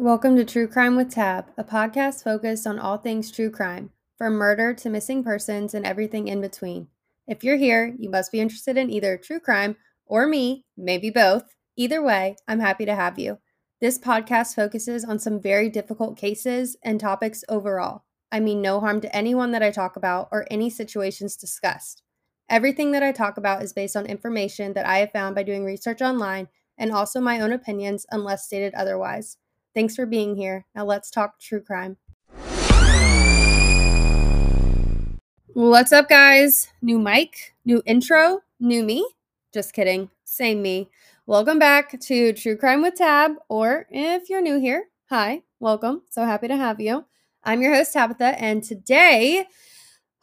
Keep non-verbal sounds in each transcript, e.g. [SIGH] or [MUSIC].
Welcome to True Crime with Tab, a podcast focused on all things true crime, from murder to missing persons and everything in between. If you're here, you must be interested in either true crime or me, maybe both. Either way, I'm happy to have you. This podcast focuses on some very difficult cases and topics overall. I mean, no harm to anyone that I talk about or any situations discussed. Everything that I talk about is based on information that I have found by doing research online and also my own opinions unless stated otherwise. Thanks for being here. Now let's talk true crime. What's up, guys? New mic, new intro, new me. Just kidding. Same me. Welcome back to True Crime with Tab, or if you're new here, hi, welcome. So happy to have you. I'm your host, Tabitha, and today,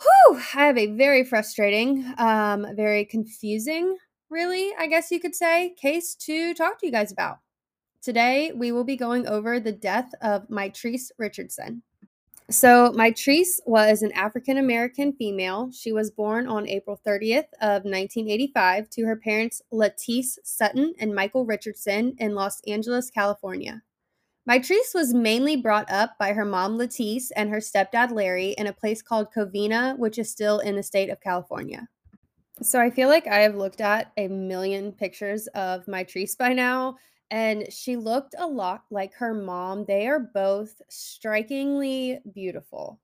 whew, I have a very frustrating, um, very confusing, really, I guess you could say, case to talk to you guys about. Today, we will be going over the death of Mitrice Richardson. So, Mitrice was an African American female. She was born on April 30th of 1985 to her parents Latisse Sutton and Michael Richardson in Los Angeles, California. Mitrice was mainly brought up by her mom Latisse and her stepdad Larry in a place called Covina, which is still in the state of California. So I feel like I have looked at a million pictures of Mitrice by now, and she looked a lot like her mom. They are both strikingly beautiful.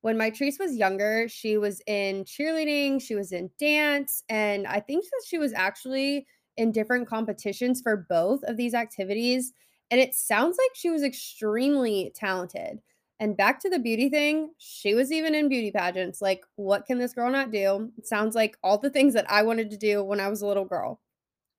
When Mitrice was younger, she was in cheerleading, she was in dance, and I think that she was actually in different competitions for both of these activities. And it sounds like she was extremely talented. And back to the beauty thing, she was even in beauty pageants. Like, what can this girl not do? It sounds like all the things that I wanted to do when I was a little girl.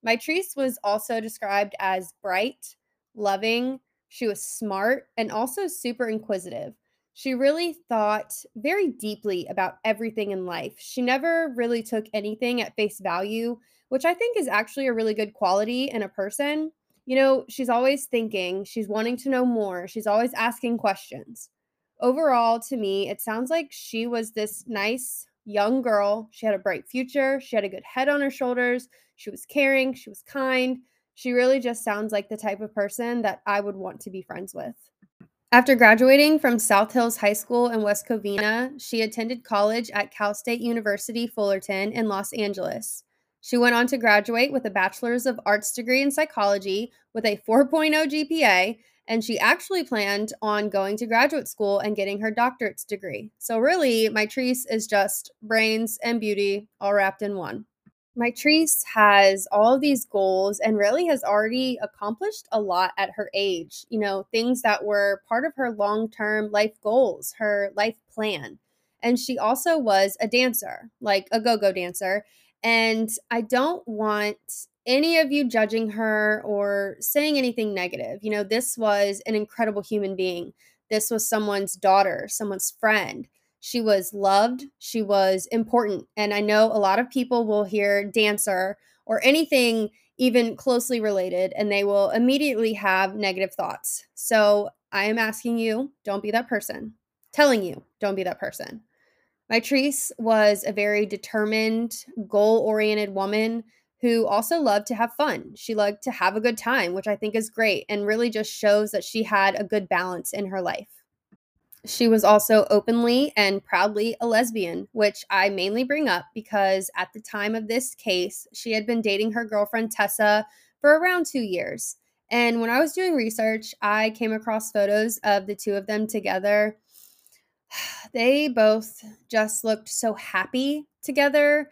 Mitrice was also described as bright, loving, she was smart, and also super inquisitive. She really thought very deeply about everything in life. She never really took anything at face value, which I think is actually a really good quality in a person. You know, she's always thinking, she's wanting to know more, she's always asking questions. Overall, to me, it sounds like she was this nice young girl. She had a bright future, she had a good head on her shoulders, she was caring, she was kind. She really just sounds like the type of person that I would want to be friends with. After graduating from South Hills High School in West Covina, she attended college at Cal State University Fullerton in Los Angeles. She went on to graduate with a Bachelor's of Arts degree in psychology with a 4.0 GPA, and she actually planned on going to graduate school and getting her doctorate's degree. So, really, Mitrice is just brains and beauty all wrapped in one. Mitrice has all these goals and really has already accomplished a lot at her age. You know, things that were part of her long term life goals, her life plan. And she also was a dancer, like a go go dancer. And I don't want any of you judging her or saying anything negative. You know, this was an incredible human being. This was someone's daughter, someone's friend. She was loved, she was important. And I know a lot of people will hear dancer or anything even closely related and they will immediately have negative thoughts. So I am asking you, don't be that person. Telling you, don't be that person. Mitrice was a very determined, goal oriented woman who also loved to have fun. She loved to have a good time, which I think is great and really just shows that she had a good balance in her life. She was also openly and proudly a lesbian, which I mainly bring up because at the time of this case, she had been dating her girlfriend Tessa for around two years. And when I was doing research, I came across photos of the two of them together. [SIGHS] They both just looked so happy together.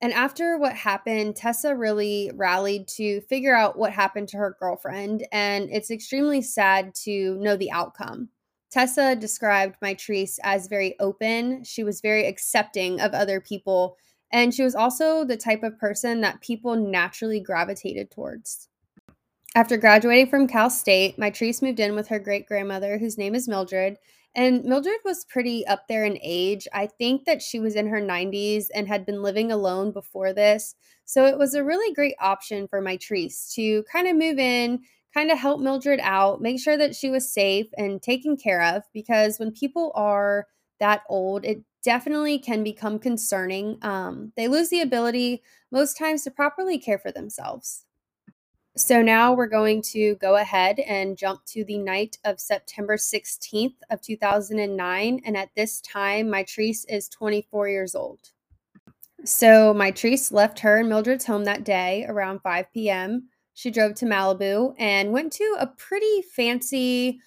And after what happened, Tessa really rallied to figure out what happened to her girlfriend. And it's extremely sad to know the outcome. Tessa described Mitrice as very open. She was very accepting of other people. And she was also the type of person that people naturally gravitated towards. After graduating from Cal State, Mitrice moved in with her great grandmother, whose name is Mildred. And Mildred was pretty up there in age. I think that she was in her 90s and had been living alone before this. So it was a really great option for Mitrice to kind of move in, kind of help Mildred out, make sure that she was safe and taken care of because when people are that old, it definitely can become concerning. Um, they lose the ability most times to properly care for themselves. So now we're going to go ahead and jump to the night of September 16th of 2009 and at this time Mitrice is 24 years old. So Mitrice left her and Mildred's home that day around 5 p.m. She drove to Malibu and went to a pretty fancy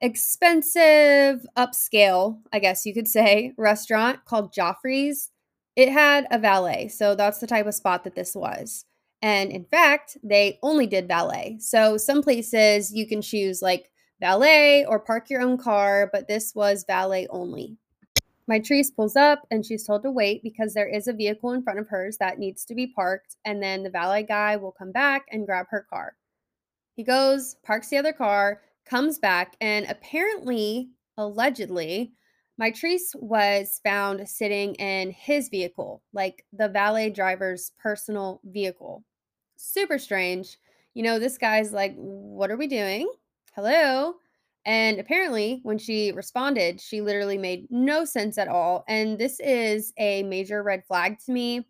expensive upscale, I guess you could say, restaurant called Geoffrey's. It had a valet. So that's the type of spot that this was. And in fact, they only did valet. So some places you can choose like valet or park your own car, but this was valet only. Mitrice pulls up and she's told to wait because there is a vehicle in front of hers that needs to be parked, and then the valet guy will come back and grab her car. He goes, parks the other car, comes back, and apparently, allegedly, Mitrice was found sitting in his vehicle, like the valet driver's personal vehicle. Super strange. You know, this guy's like, What are we doing? Hello? And apparently, when she responded, she literally made no sense at all. And this is a major red flag to me.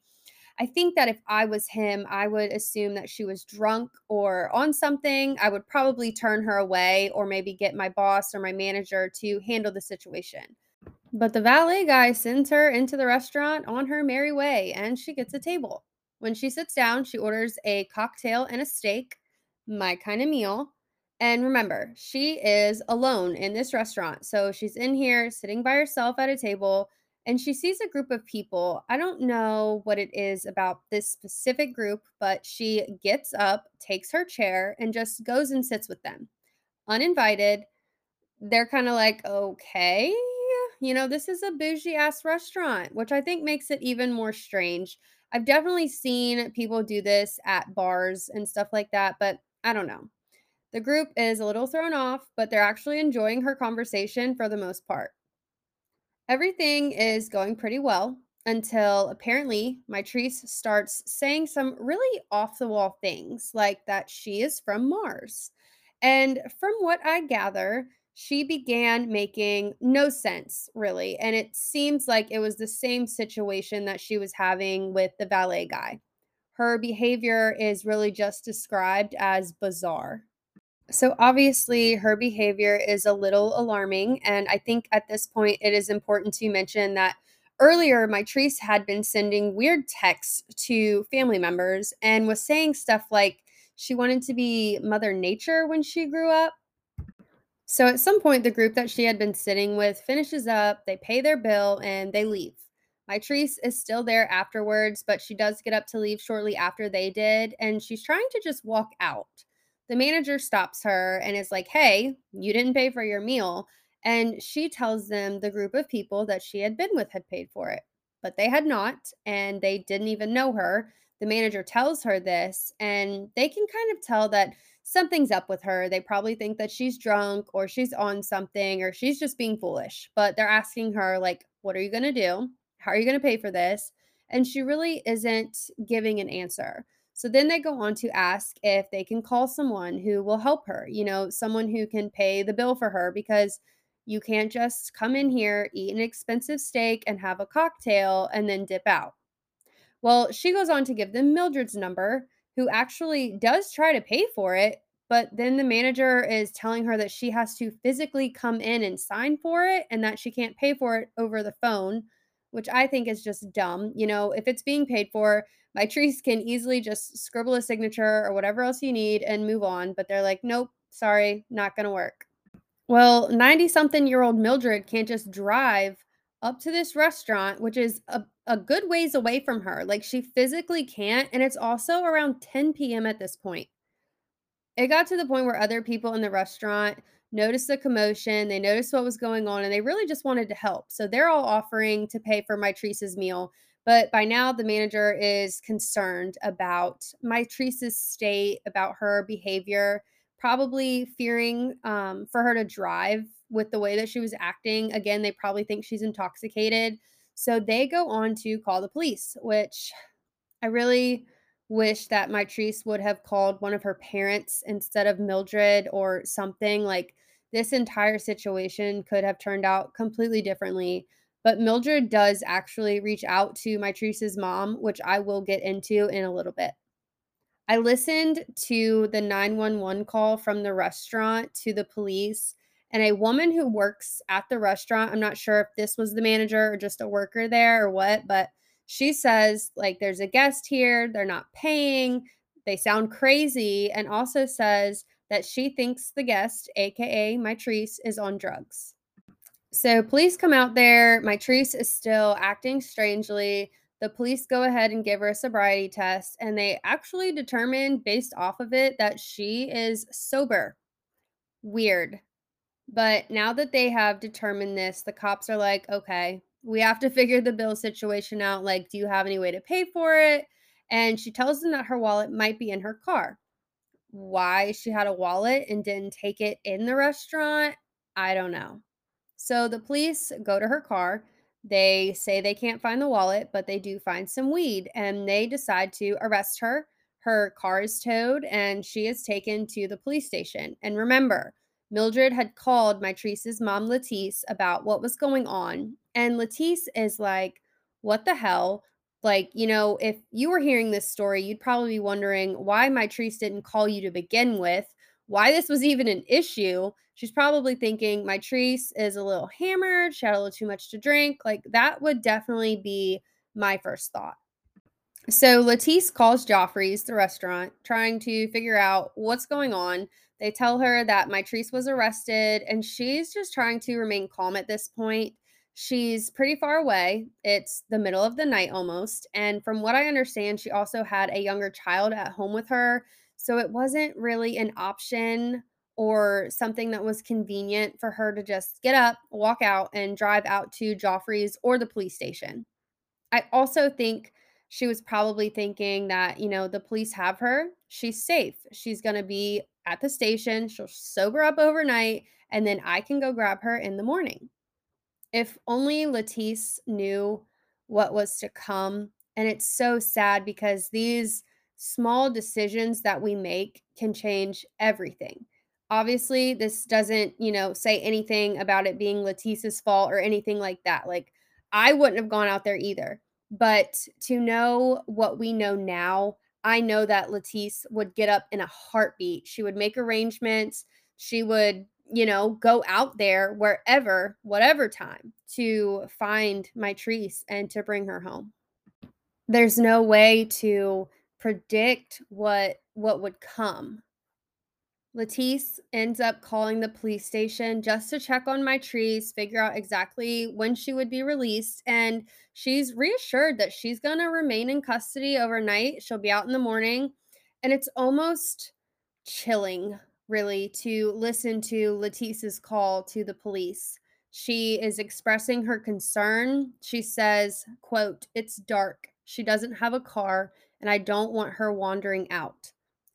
I think that if I was him, I would assume that she was drunk or on something. I would probably turn her away or maybe get my boss or my manager to handle the situation. But the valet guy sends her into the restaurant on her merry way and she gets a table. When she sits down, she orders a cocktail and a steak, my kind of meal. And remember, she is alone in this restaurant. So she's in here sitting by herself at a table and she sees a group of people. I don't know what it is about this specific group, but she gets up, takes her chair, and just goes and sits with them. Uninvited. They're kind of like, okay, you know, this is a bougie ass restaurant, which I think makes it even more strange. I've definitely seen people do this at bars and stuff like that, but I don't know. The group is a little thrown off, but they're actually enjoying her conversation for the most part. Everything is going pretty well until apparently Mitrice starts saying some really off the wall things, like that she is from Mars. And from what I gather, she began making no sense, really. And it seems like it was the same situation that she was having with the valet guy. Her behavior is really just described as bizarre. So, obviously, her behavior is a little alarming. And I think at this point, it is important to mention that earlier, Mitrice had been sending weird texts to family members and was saying stuff like she wanted to be Mother Nature when she grew up. So, at some point, the group that she had been sitting with finishes up, they pay their bill, and they leave. Mitrice is still there afterwards, but she does get up to leave shortly after they did, and she's trying to just walk out the manager stops her and is like, Hey, you didn't pay for your meal. And she tells them the group of people that she had been with had paid for it, but they had not, and they didn't even know her. The manager tells her this, and they can kind of tell that something's up with her. They probably think that she's drunk or she's on something or she's just being foolish, but they're asking her, like, What are you going to do? How are you going to pay for this? And she really isn't giving an answer. So then they go on to ask if they can call someone who will help her, you know, someone who can pay the bill for her because you can't just come in here, eat an expensive steak, and have a cocktail and then dip out. Well, she goes on to give them Mildred's number, who actually does try to pay for it, but then the manager is telling her that she has to physically come in and sign for it and that she can't pay for it over the phone, which I think is just dumb. You know, if it's being paid for, Mitrice can easily just scribble a signature or whatever else you need and move on, but they're like, nope, sorry, not going to work. Well, 90 something year old Mildred can't just drive up to this restaurant, which is a, a good ways away from her. Like she physically can't. And it's also around 10 p.m. at this point. It got to the point where other people in the restaurant noticed the commotion, they noticed what was going on, and they really just wanted to help. So they're all offering to pay for Mitrice's meal but by now, the manager is concerned about Mitrice's state, about her behavior, probably fearing um, for her to drive with the way that she was acting. Again, they probably think she's intoxicated. So they go on to call the police, which I really wish that Mitrice would have called one of her parents instead of Mildred or something. Like this entire situation could have turned out completely differently. But Mildred does actually reach out to Mitrice's mom, which I will get into in a little bit. I listened to the 911 call from the restaurant to the police, and a woman who works at the restaurant, I'm not sure if this was the manager or just a worker there or what, but she says, like, there's a guest here, they're not paying, they sound crazy, and also says that she thinks the guest, aka Mitrice, is on drugs. So police come out there. Mitrice is still acting strangely. The police go ahead and give her a sobriety test, and they actually determine, based off of it, that she is sober. Weird. But now that they have determined this, the cops are like, okay, we have to figure the bill situation out. Like, do you have any way to pay for it? And she tells them that her wallet might be in her car. Why she had a wallet and didn't take it in the restaurant, I don't know. So the police go to her car. They say they can't find the wallet, but they do find some weed and they decide to arrest her. Her car is towed and she is taken to the police station. And remember, Mildred had called Mitrice's mom, Latisse, about what was going on. And Latisse is like, What the hell? Like, you know, if you were hearing this story, you'd probably be wondering why Mitrice didn't call you to begin with why this was even an issue. She's probably thinking Mitrice is a little hammered, she had a little too much to drink. Like that would definitely be my first thought. So Latisse calls Geoffrey's, the restaurant, trying to figure out what's going on. They tell her that Mitrice was arrested, and she's just trying to remain calm at this point. She's pretty far away. It's the middle of the night almost. And from what I understand, she also had a younger child at home with her. So it wasn't really an option or something that was convenient for her to just get up, walk out, and drive out to Geoffrey's or the police station. I also think she was probably thinking that, you know, the police have her. She's safe. She's going to be at the station. She'll sober up overnight, and then I can go grab her in the morning. If only Latisse knew what was to come. And it's so sad because these small decisions that we make can change everything. Obviously, this doesn't, you know, say anything about it being Latisse's fault or anything like that. Like, I wouldn't have gone out there either. But to know what we know now, I know that Latisse would get up in a heartbeat. She would make arrangements. She would, you know, go out there wherever, whatever time to find Mitrice and to bring her home. There's no way to predict what what would come. Latisse ends up calling the police station just to check on Mitrice, figure out exactly when she would be released, and she's reassured that she's going to remain in custody overnight. She'll be out in the morning, and it's almost chilling, really, to listen to Latisse's call to the police. She is expressing her concern. She says, quote, "It's dark. She doesn't have a car and I don't want her wandering out.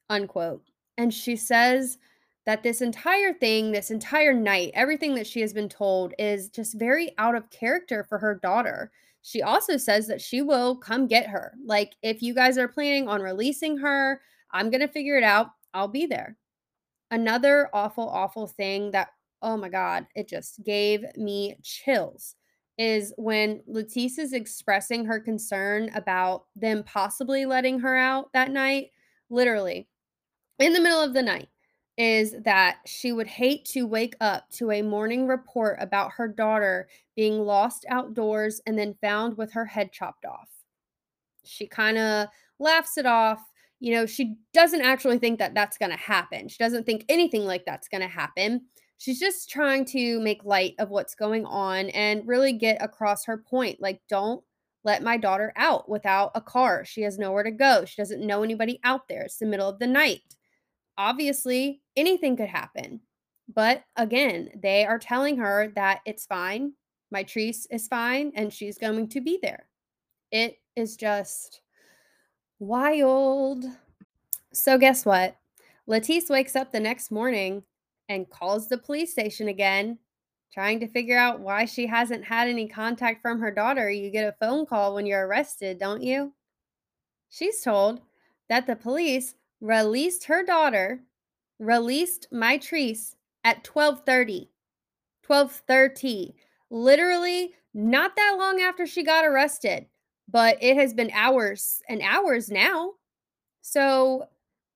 Unquote. And she says that this entire thing, this entire night, everything that she has been told is just very out of character for her daughter. She also says that she will come get her. Like, if you guys are planning on releasing her, I'm going to figure it out. I'll be there. Another awful, awful thing that, oh my God, it just gave me chills is when Latisse is expressing her concern about them possibly letting her out that night, literally in the middle of the night, is that she would hate to wake up to a morning report about her daughter being lost outdoors and then found with her head chopped off. She kind of laughs it off. You know, she doesn't actually think that that's going to happen. She doesn't think anything like that's going to happen she's just trying to make light of what's going on and really get across her point. Like, don't let my daughter out without a car. She has nowhere to go. She doesn't know anybody out there. It's the middle of the night. Obviously, anything could happen. But again, they are telling her that it's fine. Mitrice is fine and she's going to be there. It is just wild. So, guess what? Latisse wakes up the next morning and calls the police station again, trying to figure out why she hasn't had any contact from her daughter. You get a phone call when you're arrested, don't you? She's told that the police released her daughter, released Mitrice at 12:30. 12:30. Literally not that long after she got arrested, but it has been hours and hours now. So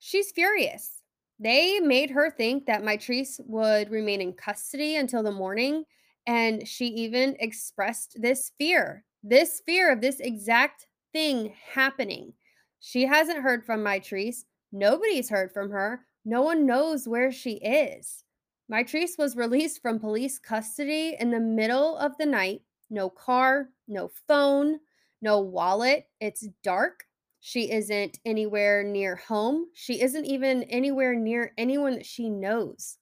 She's furious. They made her think that Mitrice would remain in custody until the morning, and she even expressed this fear this fear of this exact thing happening. She hasn't heard from Mitrice. Nobody's heard from her. No one knows where she is. Mitrice was [LAUGHS] released from police custody in the middle of the night. No car, no phone, no wallet. It's dark. She isn't anywhere near home. She isn't even anywhere near anyone that she knows.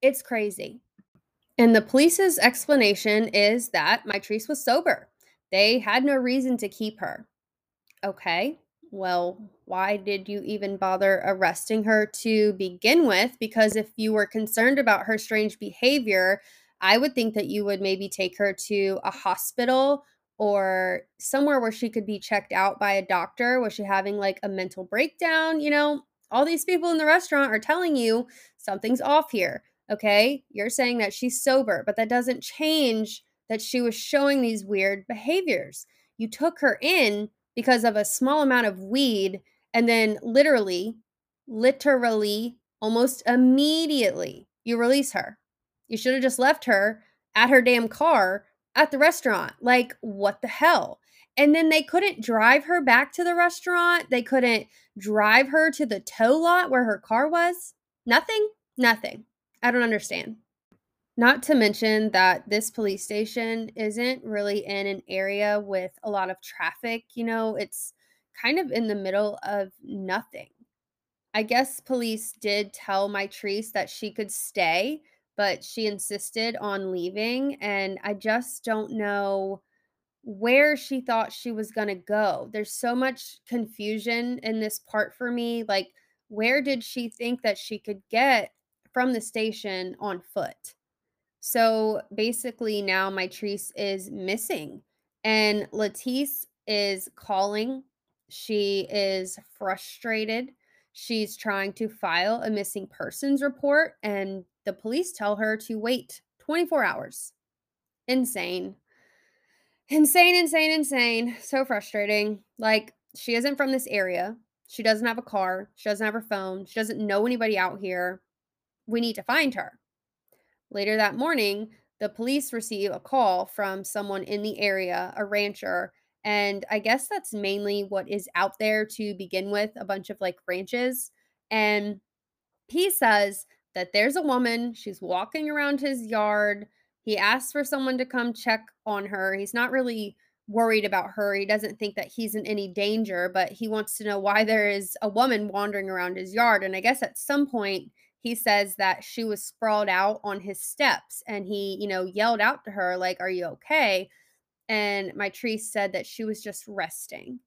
It's crazy. And the police's explanation is that Mitrice was sober. They had no reason to keep her. Okay, well, why did you even bother arresting her to begin with? Because if you were concerned about her strange behavior, I would think that you would maybe take her to a hospital or somewhere where she could be checked out by a doctor. Was she having like a mental breakdown? You know, all these people in the restaurant are telling you something's off here. Okay. You're saying that she's sober, but that doesn't change that she was showing these weird behaviors. You took her in because of a small amount of weed and then literally, literally, almost immediately, you release her. You should have just left her at her damn car at the restaurant. Like, what the hell? And then they couldn't drive her back to the restaurant. They couldn't drive her to the tow lot where her car was. Nothing. Nothing. I don't understand. Not to mention that this police station isn't really in an area with a lot of traffic. You know, it's kind of in the middle of nothing. I guess police did tell my Mitrice that she could stay, but she insisted on leaving. And I just don't know where she thought she was going to go. There's so much confusion in this part for me. Like, where did she think that she could get from the station on foot? So basically, now Mitrice is missing, and Latice is calling. She is frustrated. She's trying to file a missing persons report, and the police tell her to wait 24 hours. Insane. Insane, insane, insane. So frustrating. Like, she isn't from this area. She doesn't have a car. She doesn't have her phone. She doesn't know anybody out here. We need to find her. Later that morning, the police receive a call from someone in the area, a rancher, and I guess that's mainly what is out there to begin with a bunch of like ranches. And he says that there's a woman, she's walking around his yard. He asks for someone to come check on her. He's not really worried about her. He doesn't think that he's in any danger, but he wants to know why there is a woman wandering around his yard. And I guess at some point, he says that she was sprawled out on his steps and he, you know, yelled out to her, like, Are you okay? And Mitrice said that she was just resting.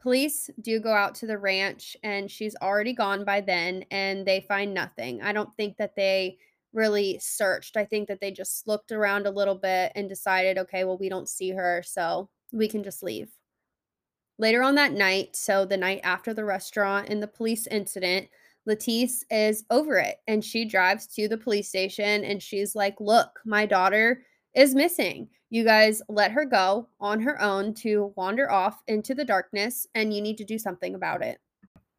Police do go out to the ranch and she's already gone by then and they find nothing. I don't think that they really searched. I think that they just looked around a little bit and decided, okay, well, we don't see her, so we can just leave. Later on that night, so the night after the restaurant and the police incident, Latice is over it and she drives to the police station and she's like, Look, my daughter is missing. You guys let her go on her own to wander off into the darkness and you need to do something about it.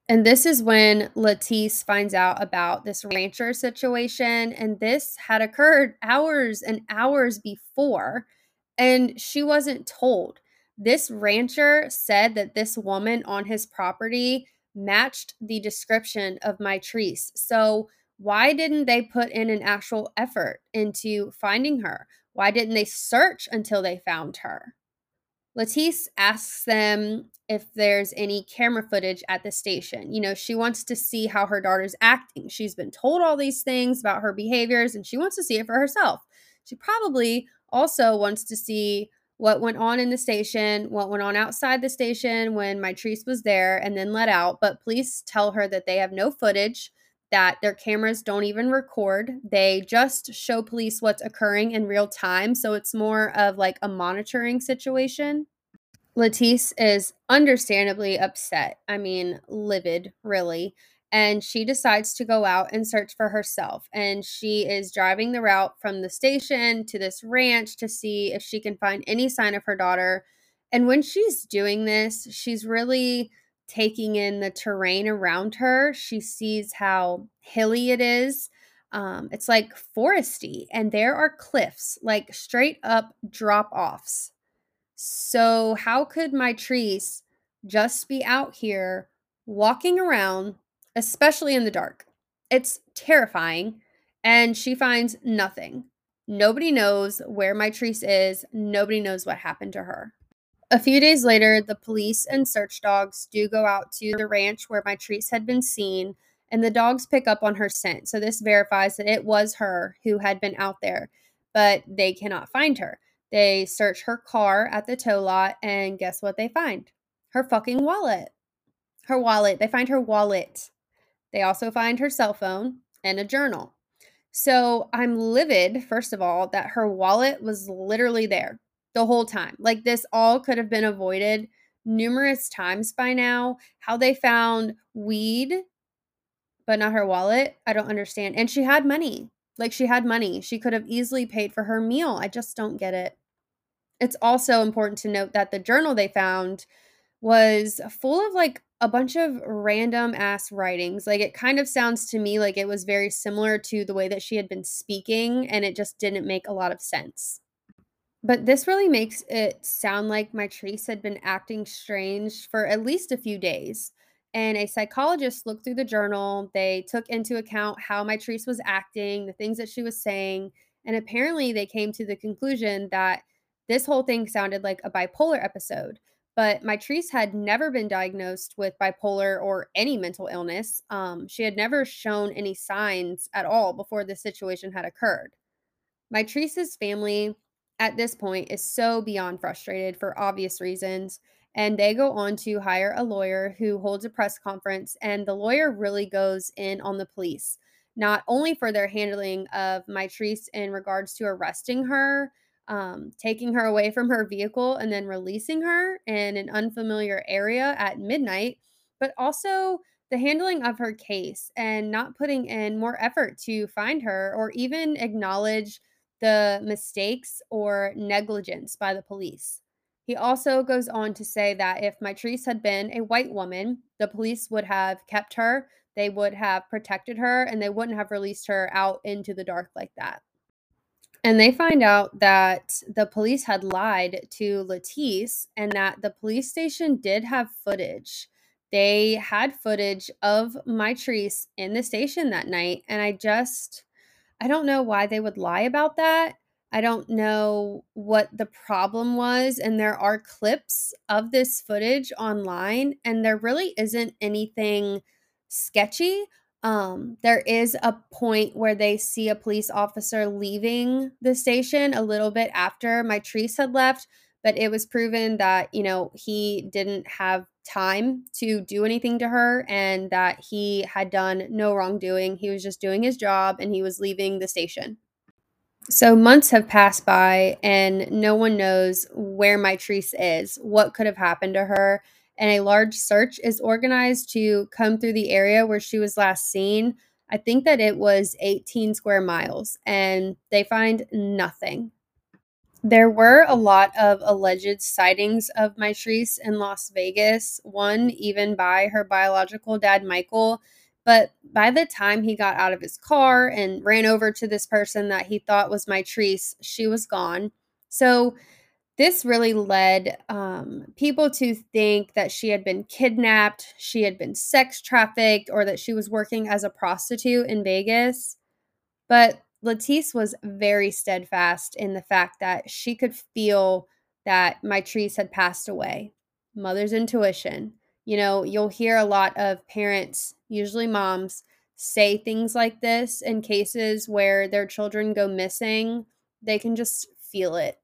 And this is when Latice finds out about this rancher situation. And this had occurred hours and hours before, and she wasn't told. This rancher said that this woman on his property matched the description of Mitrice. So, why didn't they put in an actual effort into finding her? Why didn't they search until they found her? Latice asks them if there's any camera footage at the station. You know, she wants to see how her daughter's acting. She's been told all these things about her behaviors and she wants to see it for herself. She probably also wants to see what went on in the station, what went on outside the station when Mitrice was there and then let out. But police tell her that they have no footage, that their cameras don't even record. They just show police what's occurring in real time. So it's more of like a monitoring situation. Latice is understandably upset. I mean, livid, really and she decides to go out and search for herself. And she is driving the route from the station to this ranch to see if she can find any sign of her daughter. And when she's doing this, she's really taking in the terrain around her. She sees how hilly it is. Um, it's like foresty, and there are cliffs, like straight up drop offs. So, how could Mitrice just be out here walking around, especially in the dark? It's terrifying, and she finds nothing. Nobody knows where Mitrice is, nobody knows what happened to her. A few days later, the police and search dogs do go out to the ranch where Mitrice had been seen, and the dogs pick up on her scent. So this verifies that it was her who had been out there, but they cannot find her. They search her car at the tow lot, and guess what they find? Her fucking wallet. Her wallet. They find her wallet. They also find her cell phone and a journal. So I'm livid, first of all, that her wallet was literally there the whole time. Like this all could have been avoided numerous times by now. How they found weed, but not her wallet, I don't understand. And she had money. Like she had money. She could have easily paid for her meal. I just don't get it. It's also important to note that the journal they found was full of like a bunch of random ass writings. Like it kind of sounds to me like it was very similar to the way that she had been speaking, and it just didn't make a lot of sense. But this really makes it sound like Mitrice had been acting strange for at least a few days. And a psychologist looked through the journal. They took into account how Mitrice was acting, the things that she was saying, and apparently they came to the conclusion that this whole thing sounded like a bipolar episode. But Mitrice had never been diagnosed with bipolar or any mental illness. Um, she had never shown any signs at all before this situation had occurred. Mitrice's family at this point is so beyond frustrated for obvious reasons. And they go on to hire a lawyer who holds a press conference, and the lawyer really goes in on the police, not only for their handling of Mitrice in regards to arresting her, um, taking her away from her vehicle, and then releasing her in an unfamiliar area at midnight, but also the handling of her case and not putting in more effort to find her or even acknowledge the mistakes or negligence by the police. He also goes on to say that if Mitrice had been a white woman, the police would have kept her, they would have protected her, and they wouldn't have released her out into the dark like that. And they find out that the police had lied to Latisse and that the police station did have footage. They had footage of Mitrice in the station that night. And I just, I don't know why they would lie about that. I don't know what the problem was. And there are clips of this footage online, and there really isn't anything sketchy. Um, there is a point where they see a police officer leaving the station a little bit after Mitrice had left, but it was proven that, you know, he didn't have time to do anything to her and that he had done no wrongdoing. He was just doing his job and he was leaving the station. So months have passed by and no one knows where Mitrice is, what could have happened to her, and a large search is organized to come through the area where she was last seen. I think that it was 18 square miles and they find nothing. There were a lot of alleged sightings of Mitrice in Las Vegas, one even by her biological dad, Michael. But by the time he got out of his car and ran over to this person that he thought was Mitrice, she was gone. So this really led um, people to think that she had been kidnapped, she had been sex trafficked, or that she was working as a prostitute in Vegas. But Latisse was very steadfast in the fact that she could feel that Mitrice had passed away. Mother's intuition. You know, you'll hear a lot of parents, usually moms, say things like this in cases where their children go missing. They can just feel it.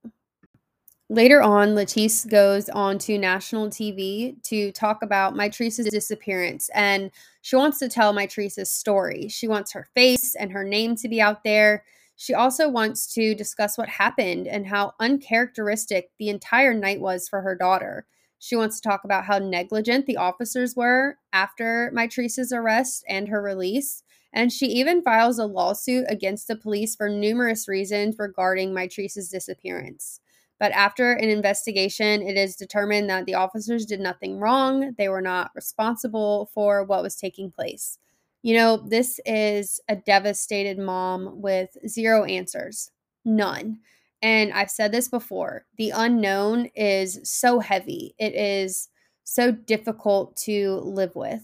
Later on, Latisse goes on to national TV to talk about Mitrice's disappearance and she wants to tell Mitrice's story. She wants her face and her name to be out there. She also wants to discuss what happened and how uncharacteristic the entire night was for her daughter. She wants to talk about how negligent the officers were after Mitrice's arrest and her release. And she even files a lawsuit against the police for numerous reasons regarding Mitrice's disappearance. But after an investigation, it is determined that the officers did nothing wrong. They were not responsible for what was taking place. You know, this is a devastated mom with zero answers, none. And I've said this before the unknown is so heavy, it is so difficult to live with.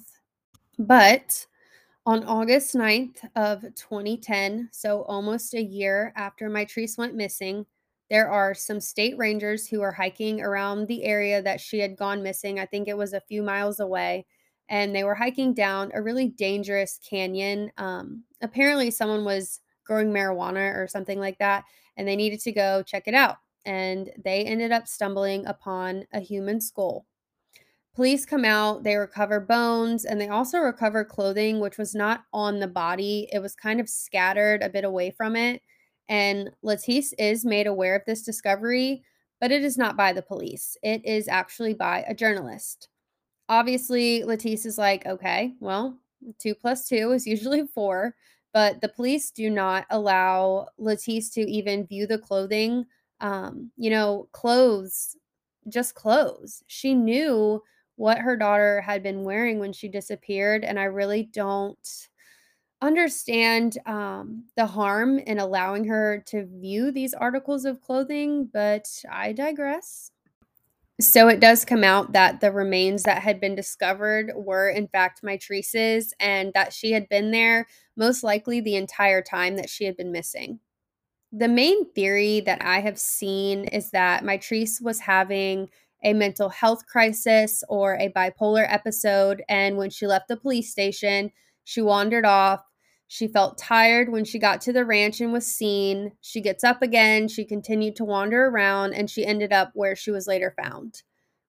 But on August 9th of 2010, so almost a year after Mitrice went missing, there are some state rangers who are hiking around the area that she had gone missing. I think it was a few miles away. And they were hiking down a really dangerous canyon. Um, apparently, someone was growing marijuana or something like that, and they needed to go check it out. And they ended up stumbling upon a human skull. Police come out, they recover bones, and they also recover clothing, which was not on the body. It was kind of scattered a bit away from it. And Latisse is made aware of this discovery, but it is not by the police. It is actually by a journalist. Obviously, Latisse is like, okay, well, two plus two is usually four, but the police do not allow Latisse to even view the clothing. Um, you know, clothes, just clothes. She knew what her daughter had been wearing when she disappeared, and I really don't understand um, the harm in allowing her to view these articles of clothing, but I digress. So it does come out that the remains that had been discovered were, in fact, Mitrice's and that she had been there most likely the entire time that she had been missing. The main theory that I have seen is that Mitrice was having a mental health crisis or a bipolar episode, and when she left the police station, she wandered off she felt tired when she got to the ranch and was seen. She gets up again. She continued to wander around and she ended up where she was later found.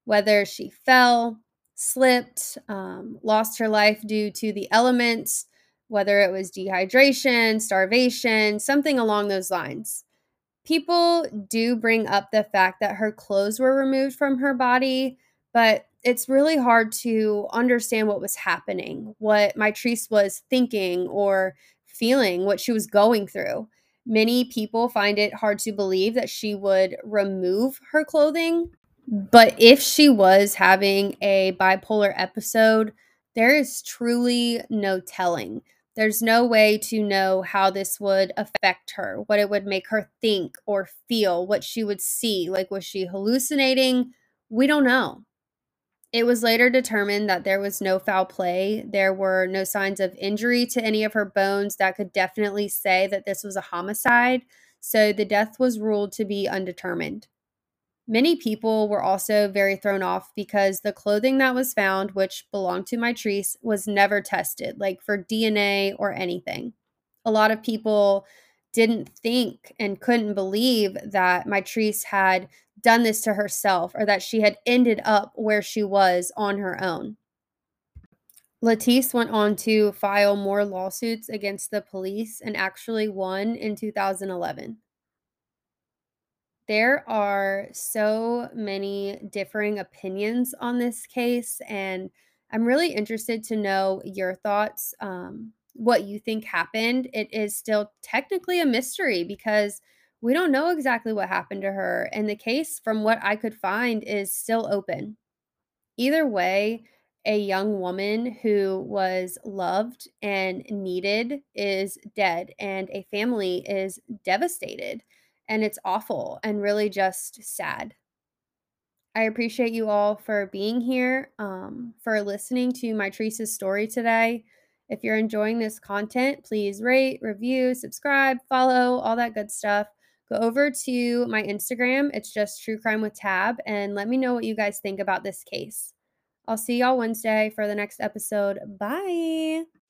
Whether she fell, slipped, um, lost her life due to the elements, whether it was dehydration, starvation, something along those lines. People do bring up the fact that her clothes were removed from her body, but it's really hard to understand what was happening, what Mitrice was thinking or feeling, what she was going through. Many people find it hard to believe that she would remove her clothing. But if she was having a bipolar episode, there is truly no telling. There's no way to know how this would affect her, what it would make her think or feel, what she would see. Like, was she hallucinating? We don't know. It was later determined that there was no foul play. There were no signs of injury to any of her bones that could definitely say that this was a homicide, so the death was ruled to be undetermined. Many people were also very thrown off because the clothing that was found, which belonged to Mitrice, was never tested, like for DNA or anything. A lot of people didn't think and couldn't believe that Mitrice had done this to herself or that she had ended up where she was on her own. Latisse went on to file more lawsuits against the police and actually won in 2011. There are so many differing opinions on this case, and I'm really interested to know your thoughts, um, what you think happened. It is still technically a mystery because we don't know exactly what happened to her, and the case, from what I could find, is still open. Either way, a young woman who was loved and needed is dead, and a family is devastated. And it's awful and really just sad. I appreciate you all for being here, um, for listening to Mitrice's story today. If you're enjoying this content, please rate, review, subscribe, follow, all that good stuff go over to my Instagram. It's just True Crime with Tab and let me know what you guys think about this case. I'll see y'all Wednesday for the next episode. Bye.